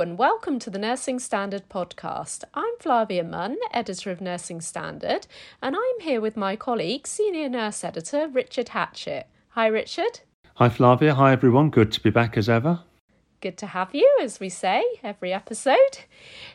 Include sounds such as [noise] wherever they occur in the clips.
And welcome to the Nursing Standard podcast. I'm Flavia Munn, editor of Nursing Standard, and I'm here with my colleague, senior nurse editor Richard Hatchett. Hi, Richard. Hi, Flavia. Hi, everyone. Good to be back as ever. Good to have you, as we say every episode.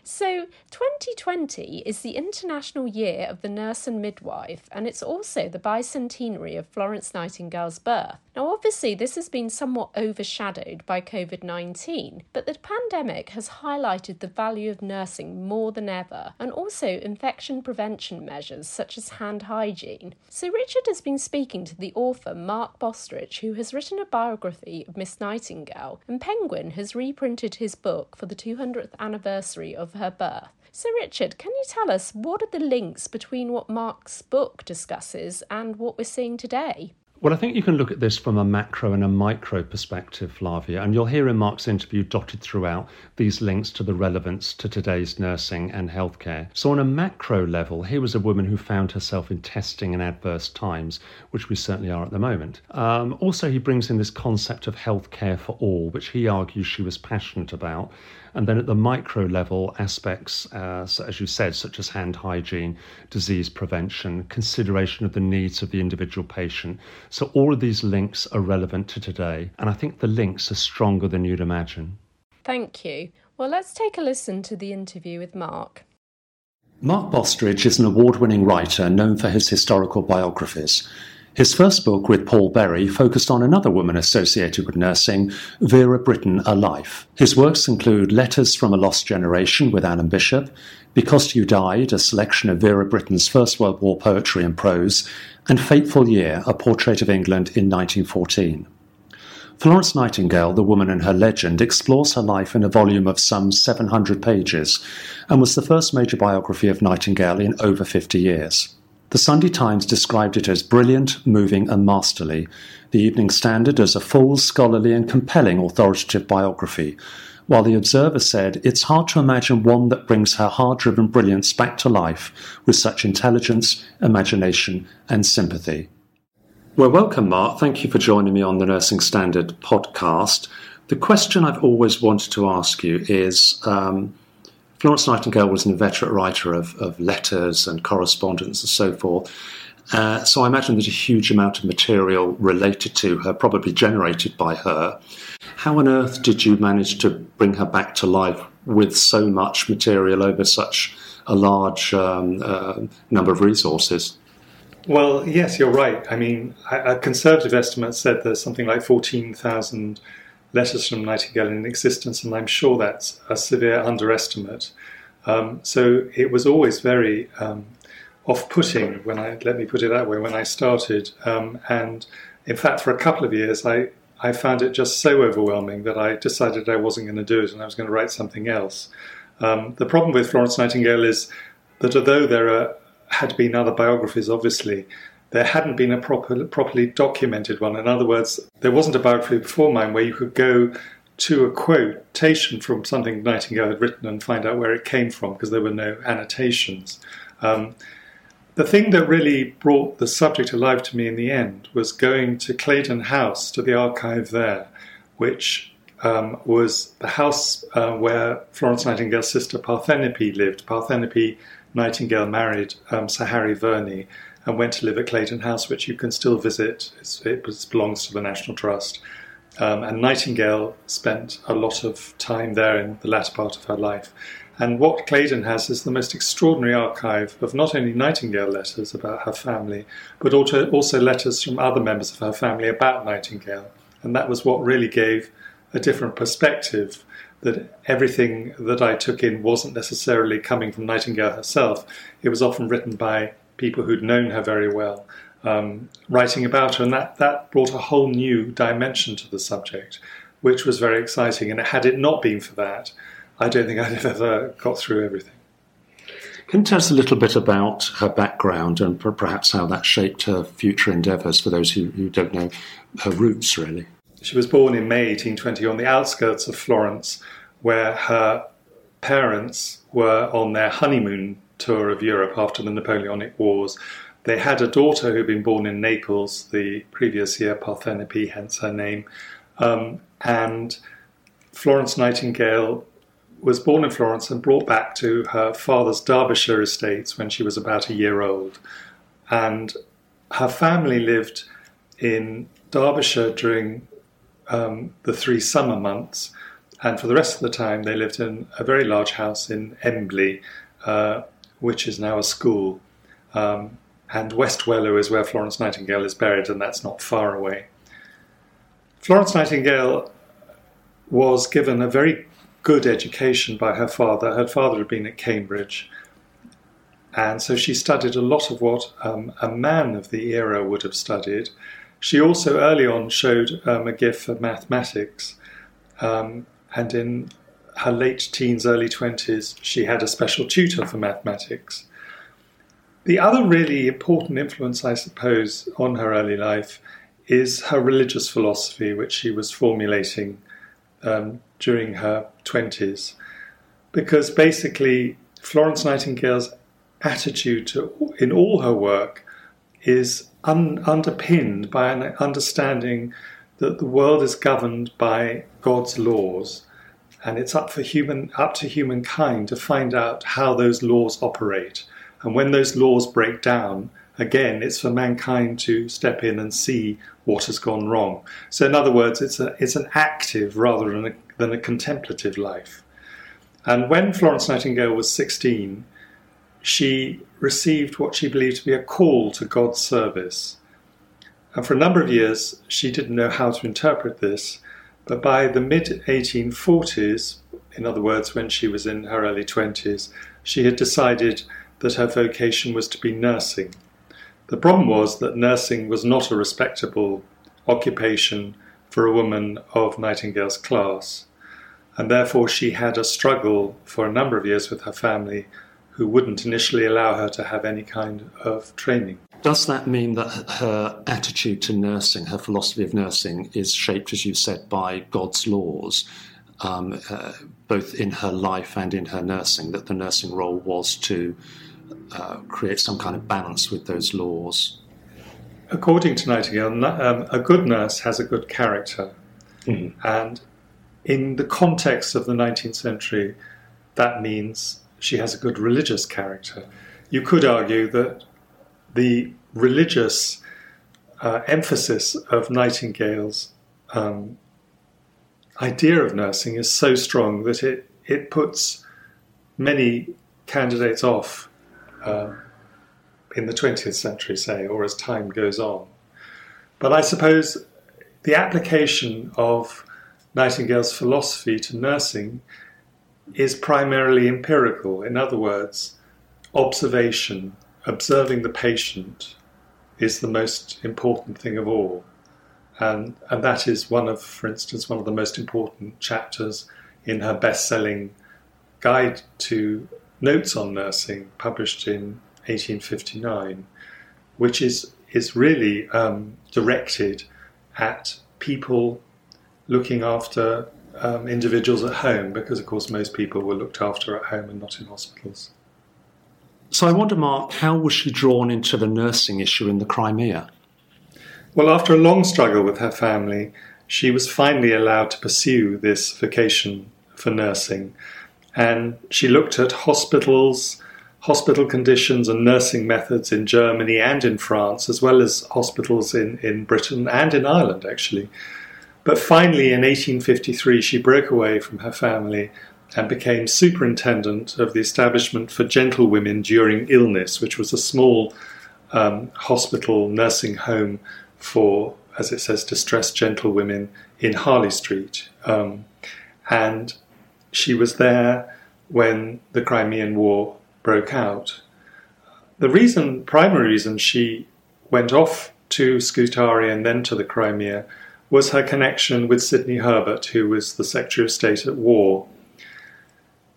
So, 2020 is the International Year of the Nurse and Midwife, and it's also the bicentenary of Florence Nightingale's birth. Now, obviously, this has been somewhat overshadowed by COVID 19, but the pandemic has highlighted the value of nursing more than ever, and also infection prevention measures such as hand hygiene. So, Richard has been speaking to the author Mark Bostridge, who has written a biography of Miss Nightingale, and Penguin has reprinted his book for the 200th anniversary of her birth. So, Richard, can you tell us what are the links between what Mark's book discusses and what we're seeing today? Well, I think you can look at this from a macro and a micro perspective, Flavia, and you'll hear in Mark's interview dotted throughout these links to the relevance to today's nursing and healthcare. So, on a macro level, here was a woman who found herself in testing and adverse times, which we certainly are at the moment. Um, also, he brings in this concept of healthcare for all, which he argues she was passionate about. And then at the micro level, aspects, uh, as you said, such as hand hygiene, disease prevention, consideration of the needs of the individual patient. So all of these links are relevant to today. And I think the links are stronger than you'd imagine. Thank you. Well, let's take a listen to the interview with Mark. Mark Bostridge is an award winning writer known for his historical biographies. His first book with Paul Berry focused on another woman associated with nursing, Vera Brittain, A Life. His works include Letters from a Lost Generation with Alan Bishop, Because You Died, a selection of Vera Brittain's First World War poetry and prose, and Fateful Year, a portrait of England in 1914. Florence Nightingale, The Woman and Her Legend, explores her life in a volume of some 700 pages and was the first major biography of Nightingale in over 50 years. The Sunday Times described it as brilliant, moving, and masterly. The Evening Standard as a full, scholarly, and compelling authoritative biography, while The Observer said it's hard to imagine one that brings her hard driven brilliance back to life with such intelligence, imagination, and sympathy. Well, welcome, Mark. Thank you for joining me on the Nursing Standard podcast. The question I've always wanted to ask you is um, Florence Nightingale was an inveterate writer of, of letters and correspondence and so forth. Uh, so I imagine there's a huge amount of material related to her, probably generated by her. How on earth did you manage to bring her back to life with so much material over such a large um, uh, number of resources? Well, yes, you're right. I mean, a conservative estimate said there's something like 14,000 letters from Nightingale in existence, and I'm sure that's a severe underestimate. Um, so it was always very um, off-putting when I let me put it that way when I started, um, and in fact, for a couple of years, I I found it just so overwhelming that I decided I wasn't going to do it and I was going to write something else. Um, the problem with Florence Nightingale is that although there are, had been other biographies, obviously, there hadn't been a proper, properly documented one. In other words, there wasn't a biography before mine where you could go to a quotation from something Nightingale had written and find out where it came from because there were no annotations. Um, the thing that really brought the subject alive to me in the end was going to Claydon House, to the archive there, which um, was the house uh, where Florence Nightingale's sister Parthenope lived. Parthenope Nightingale married um, Sir Harry Verney, and went to live at Claydon House, which you can still visit. It's, it belongs to the National Trust. Um, and Nightingale spent a lot of time there in the latter part of her life. And what Claydon has is the most extraordinary archive of not only Nightingale letters about her family, but also letters from other members of her family about Nightingale. And that was what really gave a different perspective that everything that I took in wasn't necessarily coming from Nightingale herself. It was often written by people who'd known her very well, um, writing about her, and that, that brought a whole new dimension to the subject, which was very exciting. And had it not been for that, I don't think I'd have ever got through everything. Can you tell us a little bit about her background and perhaps how that shaped her future endeavours for those who, who don't know her roots, really? She was born in May 1820 on the outskirts of Florence, where her parents were on their honeymoon tour of Europe after the Napoleonic Wars. They had a daughter who'd been born in Naples the previous year, Parthenope, hence her name. Um, and Florence Nightingale was born in Florence and brought back to her father's Derbyshire estates when she was about a year old. And her family lived in Derbyshire during um, the three summer months, and for the rest of the time, they lived in a very large house in Embley, uh, which is now a school. Um, and West Wellow is where Florence Nightingale is buried, and that's not far away. Florence Nightingale was given a very good education by her father. Her father had been at Cambridge, and so she studied a lot of what um, a man of the era would have studied. She also early on showed um, a gift for mathematics, um, and in her late teens, early 20s, she had a special tutor for mathematics. The other really important influence, I suppose, on her early life is her religious philosophy, which she was formulating um, during her 20s. Because basically, Florence Nightingale's attitude to, in all her work is un, underpinned by an understanding that the world is governed by God's laws, and it's up for human up to humankind to find out how those laws operate. And when those laws break down, again, it's for mankind to step in and see what has gone wrong. So, in other words, it's a it's an active rather than a, than a contemplative life. And when Florence Nightingale was 16, she received what she believed to be a call to God's service. And for a number of years, she didn't know how to interpret this. But by the mid 1840s, in other words, when she was in her early 20s, she had decided that her vocation was to be nursing. The problem was that nursing was not a respectable occupation for a woman of Nightingale's class, and therefore she had a struggle for a number of years with her family who wouldn't initially allow her to have any kind of training. Does that mean that her attitude to nursing, her philosophy of nursing, is shaped, as you said, by God's laws, um, uh, both in her life and in her nursing? That the nursing role was to uh, create some kind of balance with those laws? According to Nightingale, um, a good nurse has a good character. Mm. And in the context of the 19th century, that means she has a good religious character. You could argue that the religious uh, emphasis of Nightingale's um, idea of nursing is so strong that it, it puts many candidates off uh, in the 20th century, say, or as time goes on. But I suppose the application of Nightingale's philosophy to nursing is primarily empirical. In other words, observation, observing the patient, is the most important thing of all. And, and that is one of, for instance, one of the most important chapters in her best selling guide to notes on nursing, published in 1859, which is, is really um, directed at people looking after um, individuals at home, because of course most people were looked after at home and not in hospitals. So I wonder, Mark, how was she drawn into the nursing issue in the Crimea? Well, after a long struggle with her family, she was finally allowed to pursue this vocation for nursing. And she looked at hospitals, hospital conditions, and nursing methods in Germany and in France, as well as hospitals in, in Britain and in Ireland, actually. But finally, in 1853, she broke away from her family and became superintendent of the establishment for gentlewomen during illness, which was a small um, hospital nursing home for, as it says, distressed gentlewomen in Harley Street. Um, and she was there when the Crimean War broke out. The reason, primary reason she went off to Scutari and then to the Crimea was her connection with Sidney Herbert, who was the Secretary of State at war.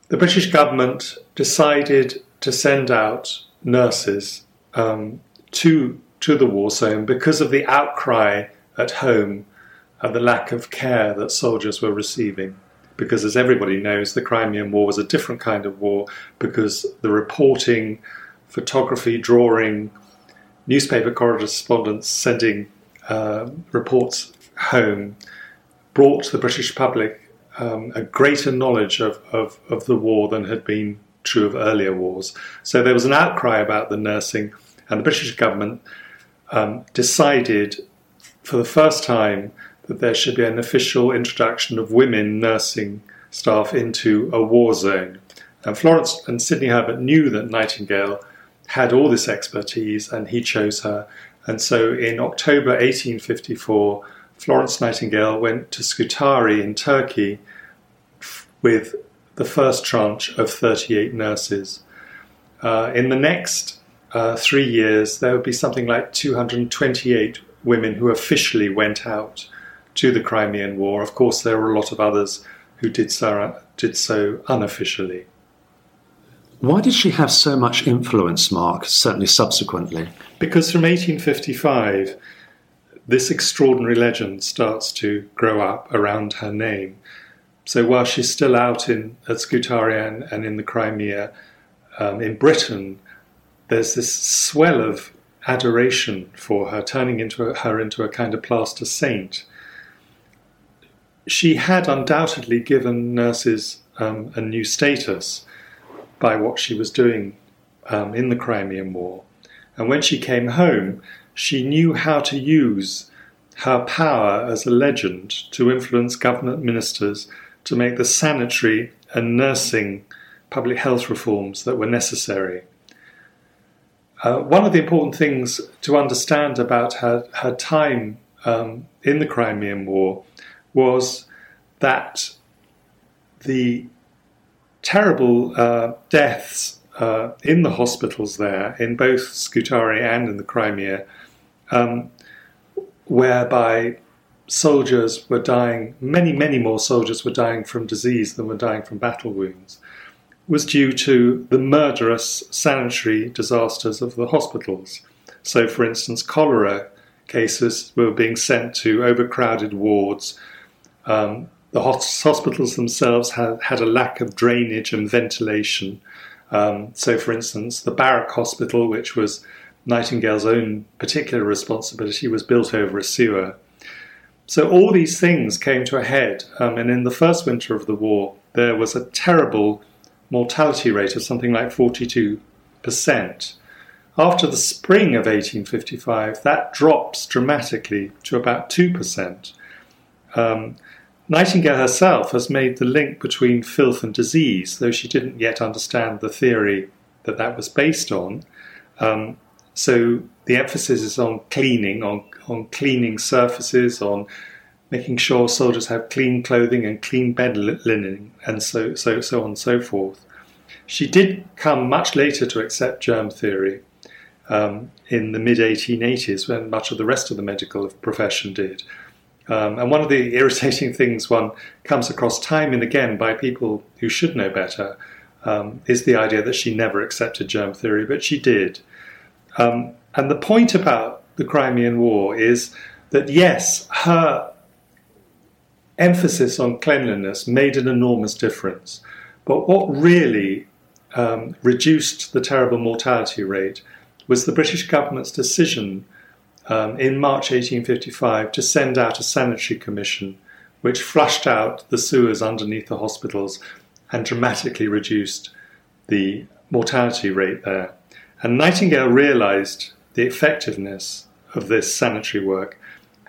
The British government decided to send out nurses um, to, to the war zone because of the outcry at home and the lack of care that soldiers were receiving. Because, as everybody knows, the Crimean War was a different kind of war because the reporting, photography, drawing, newspaper correspondence sending uh, reports home brought the British public um, a greater knowledge of, of, of the war than had been true of earlier wars. So there was an outcry about the nursing, and the British government um, decided for the first time that there should be an official introduction of women nursing staff into a war zone. And Florence and Sidney Herbert knew that Nightingale had all this expertise and he chose her. And so in October 1854, Florence Nightingale went to Scutari in Turkey with the first tranche of 38 nurses. Uh, in the next uh, three years, there would be something like 228 women who officially went out to the Crimean War. Of course, there were a lot of others who did so, did so unofficially. Why did she have so much influence, Mark, certainly subsequently? Because from 1855, this extraordinary legend starts to grow up around her name. So while she's still out in at Scutari and in the Crimea, um, in Britain, there's this swell of adoration for her, turning into a, her into a kind of plaster saint. She had undoubtedly given nurses um, a new status by what she was doing um, in the Crimean War. And when she came home, she knew how to use her power as a legend to influence government ministers to make the sanitary and nursing public health reforms that were necessary. Uh, one of the important things to understand about her, her time um, in the Crimean War was that the terrible uh, deaths uh, in the hospitals there, in both Scutari and in the Crimea, um, whereby soldiers were dying, many, many more soldiers were dying from disease than were dying from battle wounds, was due to the murderous sanitary disasters of the hospitals. So, for instance, cholera cases were being sent to overcrowded wards. Um, the hospitals themselves had, had a lack of drainage and ventilation. Um, so, for instance, the Barrack Hospital, which was Nightingale's own particular responsibility, was built over a sewer. So all these things came to a head, um, and in the first winter of the war, there was a terrible mortality rate of something like 42%. After the spring of 1855, that drops dramatically to about 2%. Um, Nightingale herself has made the link between filth and disease, though she didn't yet understand the theory that that was based on. Um, so the emphasis is on cleaning, on on cleaning surfaces, on making sure soldiers have clean clothing and clean bed linen, and so so so on and so forth. She did come much later to accept germ theory um, in the mid 1880s, when much of the rest of the medical profession did. Um, and one of the [laughs] irritating things one comes across time and again by people who should know better um, is the idea that she never accepted germ theory, but she did. Um, and the point about the Crimean War is that yes, her emphasis on cleanliness made an enormous difference. But what really um, reduced the terrible mortality rate was the British government's decision um, in March 1855 to send out a sanitary commission which flushed out the sewers underneath the hospitals and dramatically reduced the mortality rate there. And Nightingale realised the effectiveness of this sanitary work,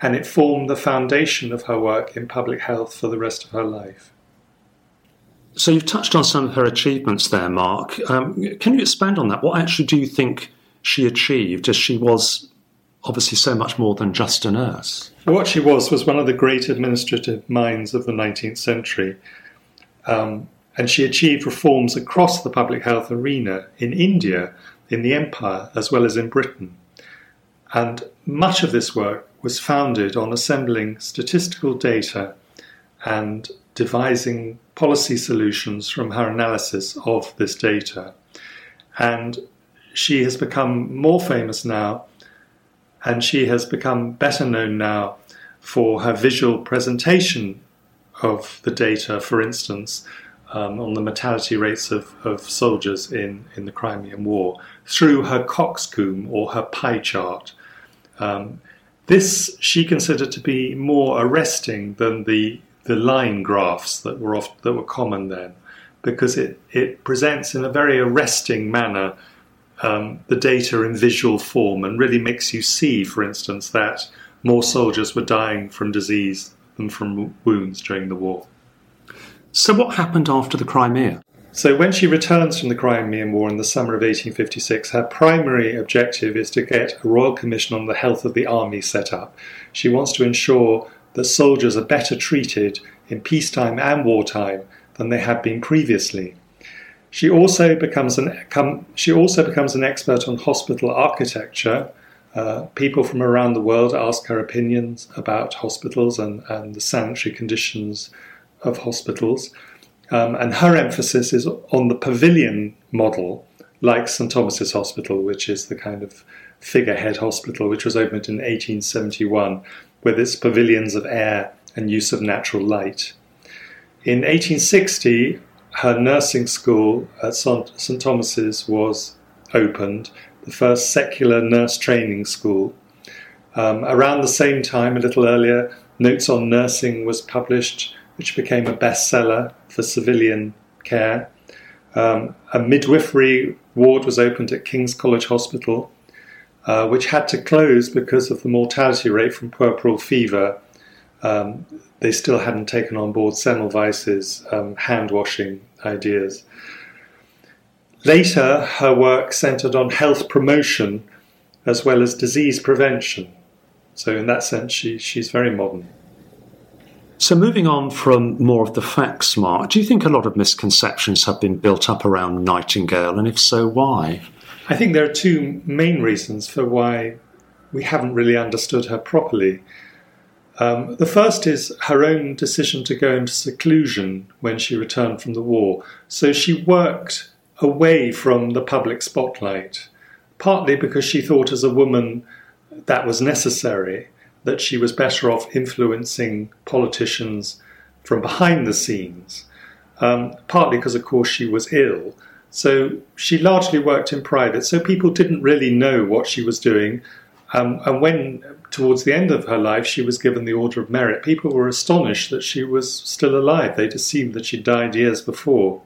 and it formed the foundation of her work in public health for the rest of her life. So you've touched on some of her achievements there, Mark. Um, can you expand on that? What actually do you think she achieved as she was obviously so much more than just a nurse? What she was was one of the great administrative minds of the 19th century. Um, and she achieved reforms across the public health arena in India, in the Empire, as well as in Britain. And much of this work was founded on assembling statistical data and devising policy solutions from her analysis of this data. And she has become more famous now, and she has become better known now for her visual presentation of the data, for instance, um, on the mortality rates of, of soldiers in, in the Crimean War, through her coxcomb or her pie chart, um, this she considered to be more arresting than the the line graphs that were that were common then, because it, it presents in a very arresting manner um, the data in visual form and really makes you see, for instance, that more soldiers were dying from disease than from wounds during the war. So, what happened after the Crimea? So, when she returns from the Crimean War in the summer of 1856, her primary objective is to get a Royal Commission on the Health of the Army set up. She wants to ensure that soldiers are better treated in peacetime and wartime than they had been previously. She also becomes an, she also becomes an expert on hospital architecture. Uh, people from around the world ask her opinions about hospitals and, and the sanitary conditions of hospitals. Um, and her emphasis is on the pavilion model, like St Thomas's Hospital, which is the kind of figurehead hospital which was opened in 1871, with its pavilions of air and use of natural light. In 1860, her nursing school at St Thomas's was opened, the first secular nurse training school. Um, around the same time, a little earlier, Notes on Nursing was published, which became a bestseller for civilian care. Um, a midwifery ward was opened at King's College Hospital, uh, which had to close because of the mortality rate from puerperal fever. Um, they still hadn't taken on board Semmelweis's um, hand washing ideas. Later, her work centered on health promotion as well as disease prevention. So, in that sense, she, she's very modern. So, moving on from more of the facts, Mark, do you think a lot of misconceptions have been built up around Nightingale, and if so, why? I think there are two main reasons for why we haven't really understood her properly. Um, the first is her own decision to go into seclusion when she returned from the war. So she worked away from the public spotlight, partly because she thought as a woman that was necessary, that she was better off influencing politicians from behind the scenes, um, partly because, of course, she was ill. So she largely worked in private, so people didn't really know what she was doing. Um, and when, towards the end of her life, she was given the Order of Merit, people were astonished that she was still alive. They'd assumed that she'd died years before.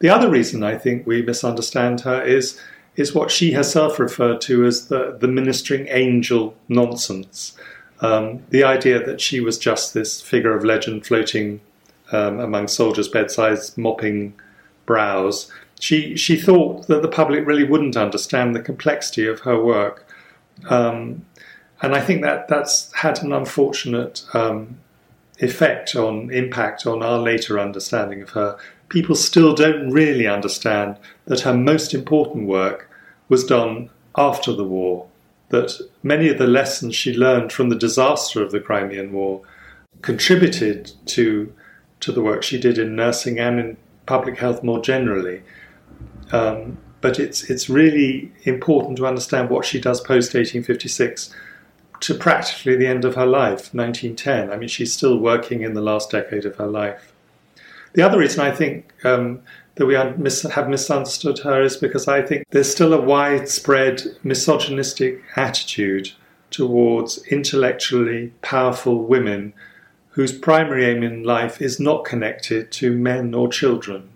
The other reason I think we misunderstand her is, is what she herself referred to as the, the ministering angel nonsense. Um, the idea that she was just this figure of legend floating um, among soldiers' bedsides, mopping brows. She, she thought that the public really wouldn't understand the complexity of her work. Um, and I think that that's had an unfortunate um, effect on impact on our later understanding of her. People still don't really understand that her most important work was done after the war that many of the lessons she learned from the disaster of the Crimean War contributed to to the work she did in nursing and in public health more generally. Um, but it's it's really important to understand what she does post 1856 to practically the end of her life, 1910. I mean, she's still working in the last decade of her life. The other reason I think um, that we have misunderstood her is because I think there's still a widespread misogynistic attitude towards intellectually powerful women whose primary aim in life is not connected to men or children.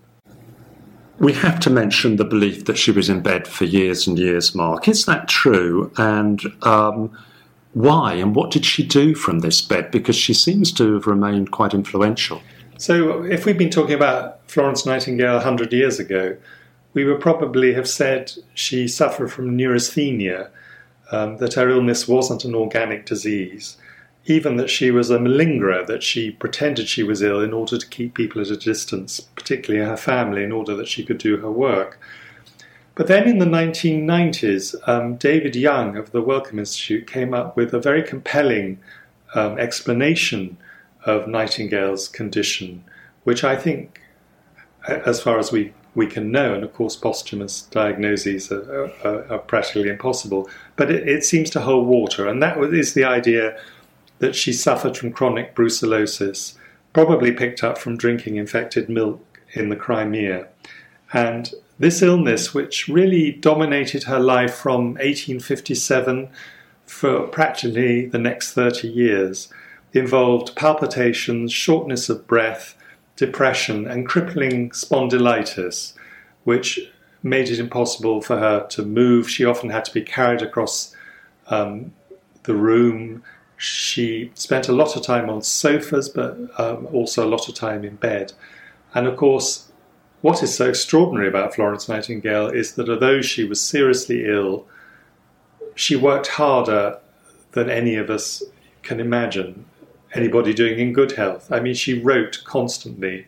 We have to mention the belief that she was in bed for years and years, Mark. Is that true? And um, why? And what did she do from this bed? Because she seems to have remained quite influential. So, if we'd been talking about Florence Nightingale 100 years ago, we would probably have said she suffered from neurasthenia, um, that her illness wasn't an organic disease, even that she was a malingerer, that she pretended she was ill in order to keep people at a distance, particularly her family, in order that she could do her work. But then in the 1990s, um, David Young of the Wellcome Institute came up with a very compelling um, explanation of Nightingale's condition, which I think, as far as we, we can know, and of course posthumous diagnoses are, are, are practically impossible, but it, it, seems to hold water. And that is the idea that she suffered from chronic brucellosis, probably picked up from drinking infected milk in the Crimea. And this illness, which really dominated her life from 1857 for practically the next 30 years, involved palpitations, shortness of breath, depression, and crippling spondylitis, which made it impossible for her to move. She often had to be carried across um, the room. She spent a lot of time on sofas, but um, also a lot of time in bed. And of course, what is so extraordinary about Florence Nightingale is that although she was seriously ill, she worked harder than any of us can imagine anybody doing in good health. I mean, she wrote constantly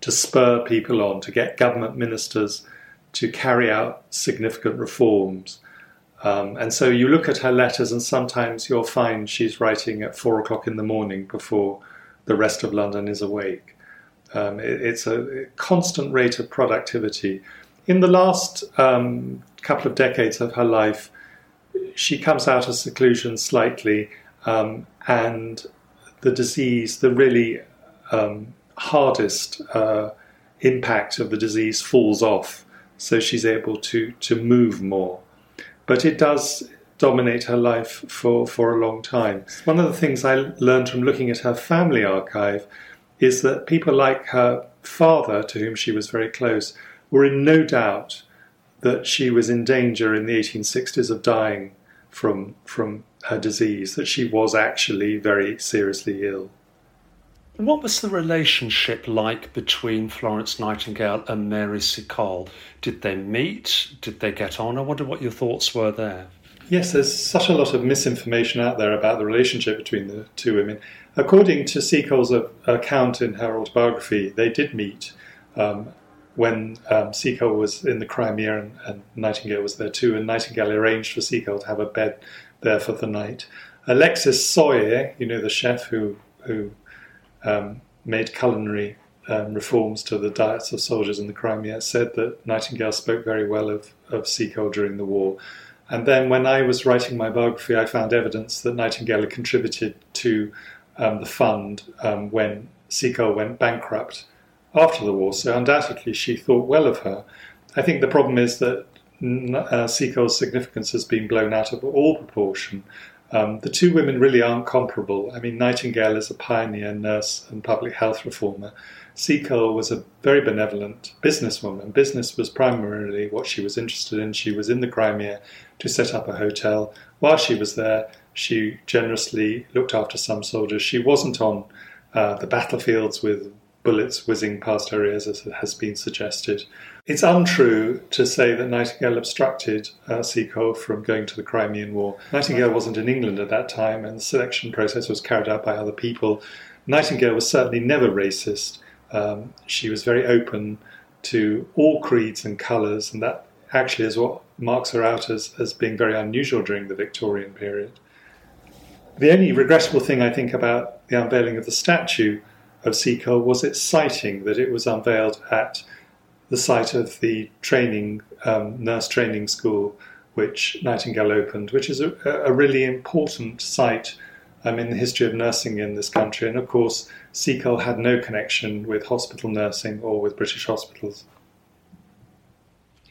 to spur people on, to get government ministers to carry out significant reforms. Um, and so you look at her letters, and sometimes you'll find she's writing at four o'clock in the morning before the rest of London is awake. Um, it, it's a constant rate of productivity. In the last um, couple of decades of her life, she comes out of seclusion slightly, um, and the disease, the really um, hardest uh, impact of the disease, falls off so she's able to to move more. But it does dominate her life for, for a long time. One of the things I learned from looking at her family archive is that people like her father, to whom she was very close, were in no doubt that she was in danger in the 1860s of dying from, from her disease, that she was actually very seriously ill. What was the relationship like between Florence Nightingale and Mary Seacole? Did they meet? Did they get on? I wonder what your thoughts were there. Yes, there's such a lot of misinformation out there about the relationship between the two women. According to Seacole's account in her autobiography, they did meet um, when um, Seacole was in the Crimea and, and, Nightingale was there too, and Nightingale arranged for Seacole to have a bed there for the night. Alexis Soyer, you know, the chef who who um, made culinary um, reforms to the diets of soldiers in the Crimea, said that Nightingale spoke very well of, of Seacole during the war. And then when I was writing my biography, I found evidence that Nightingale had contributed to um, the fund um, when Seacole went bankrupt after the war. So undoubtedly she thought well of her. I think the problem is that uh, significance has been blown out of all proportion um, the two women really aren't comparable. I mean, Nightingale is a pioneer nurse and public health reformer. Seacole was a very benevolent businesswoman. Business was primarily what she was interested in. She was in the Crimea to set up a hotel. While she was there, she generously looked after some soldiers. She wasn't on uh, the battlefields with bullets whizzing past her ears, as has been suggested. It's untrue to say that Nightingale obstructed uh, Seacole from going to the Crimean War. Nightingale wasn't in England at that time, and the selection process was carried out by other people. Nightingale was certainly never racist. Um, she was very open to all creeds and colours, and that actually is what marks her out as, as being very unusual during the Victorian period. The only regrettable thing I think about the unveiling of the statue of Seacole was its siting, that it was unveiled at the site of the training um, nurse training school which Nightingale opened, which is a, a really important site um, in the history of nursing in this country. And of course, Seacole had no connection with hospital nursing or with British hospitals.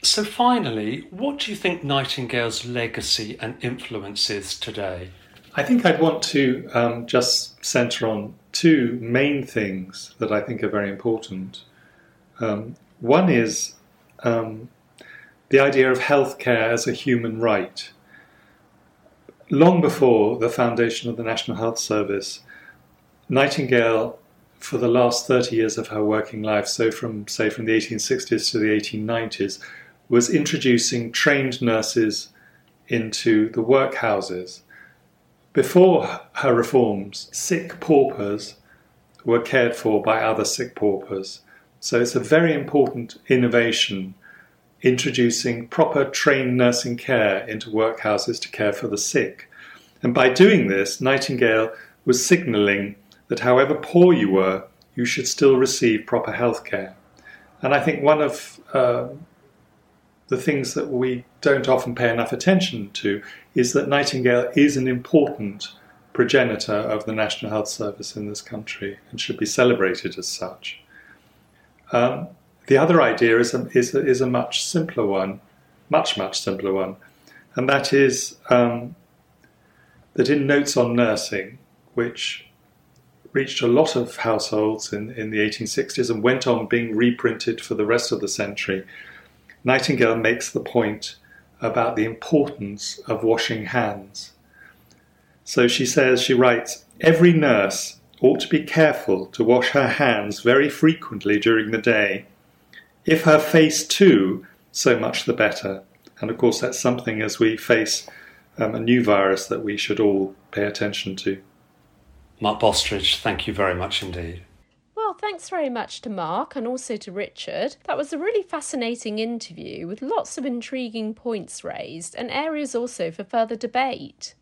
So, finally, what do you think Nightingale's legacy and influence is today? I think I'd want to um, just centre on two main things that I think are very important. Um, one is um, the idea of healthcare as a human right. Long before the foundation of the National Health Service, Nightingale, for the last 30 years of her working life, so from, say, from the 1860s to the 1890s, was introducing trained nurses into the workhouses. Before her reforms, sick paupers were cared for by other sick paupers. So it's a very important innovation introducing proper trained nursing care into workhouses to care for the sick. And by doing this, Nightingale was signalling that however poor you were, you should still receive proper health care. And I think one of uh, the things that we don't often pay enough attention to is that Nightingale is an important progenitor of the National Health Service in this country and should be celebrated as such. Um, the other idea is a, is, a, is a much simpler one, much, much simpler one, and that is um, that in Notes on Nursing, which reached a lot of households in, in the 1860s and went on being reprinted for the rest of the century. Nightingale makes the point about the importance of washing hands. So she says, she writes, every nurse ought to be careful to wash her hands very frequently during the day. If her face too, so much the better. And of course, that's something as we face um, a new virus that we should all pay attention to. Mark Bostridge, thank you very much indeed. Well, thanks very much to Mark and also to Richard. That was a really fascinating interview with lots of intriguing points raised and areas also for further debate.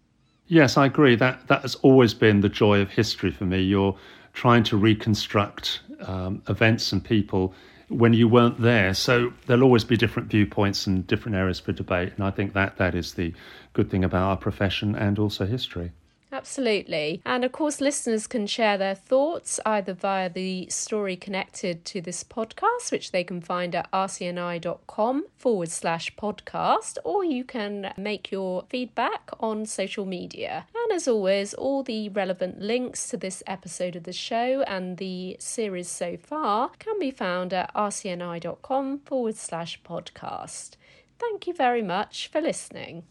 Yes, I agree. That that has always been the joy of history for me. You're trying to reconstruct um, events and people when you weren't there. So there'll always be different viewpoints and different areas for debate. And I think that that is the good thing about our profession and also history. Absolutely. And of course, listeners can share their thoughts either via the story connected to this podcast, which they can find at rcni.com forward slash podcast, or you can make your feedback on social media. And as always, all the relevant links to this episode of the show and the series so far can be found at rcni.com forward slash podcast. Thank you very much for listening.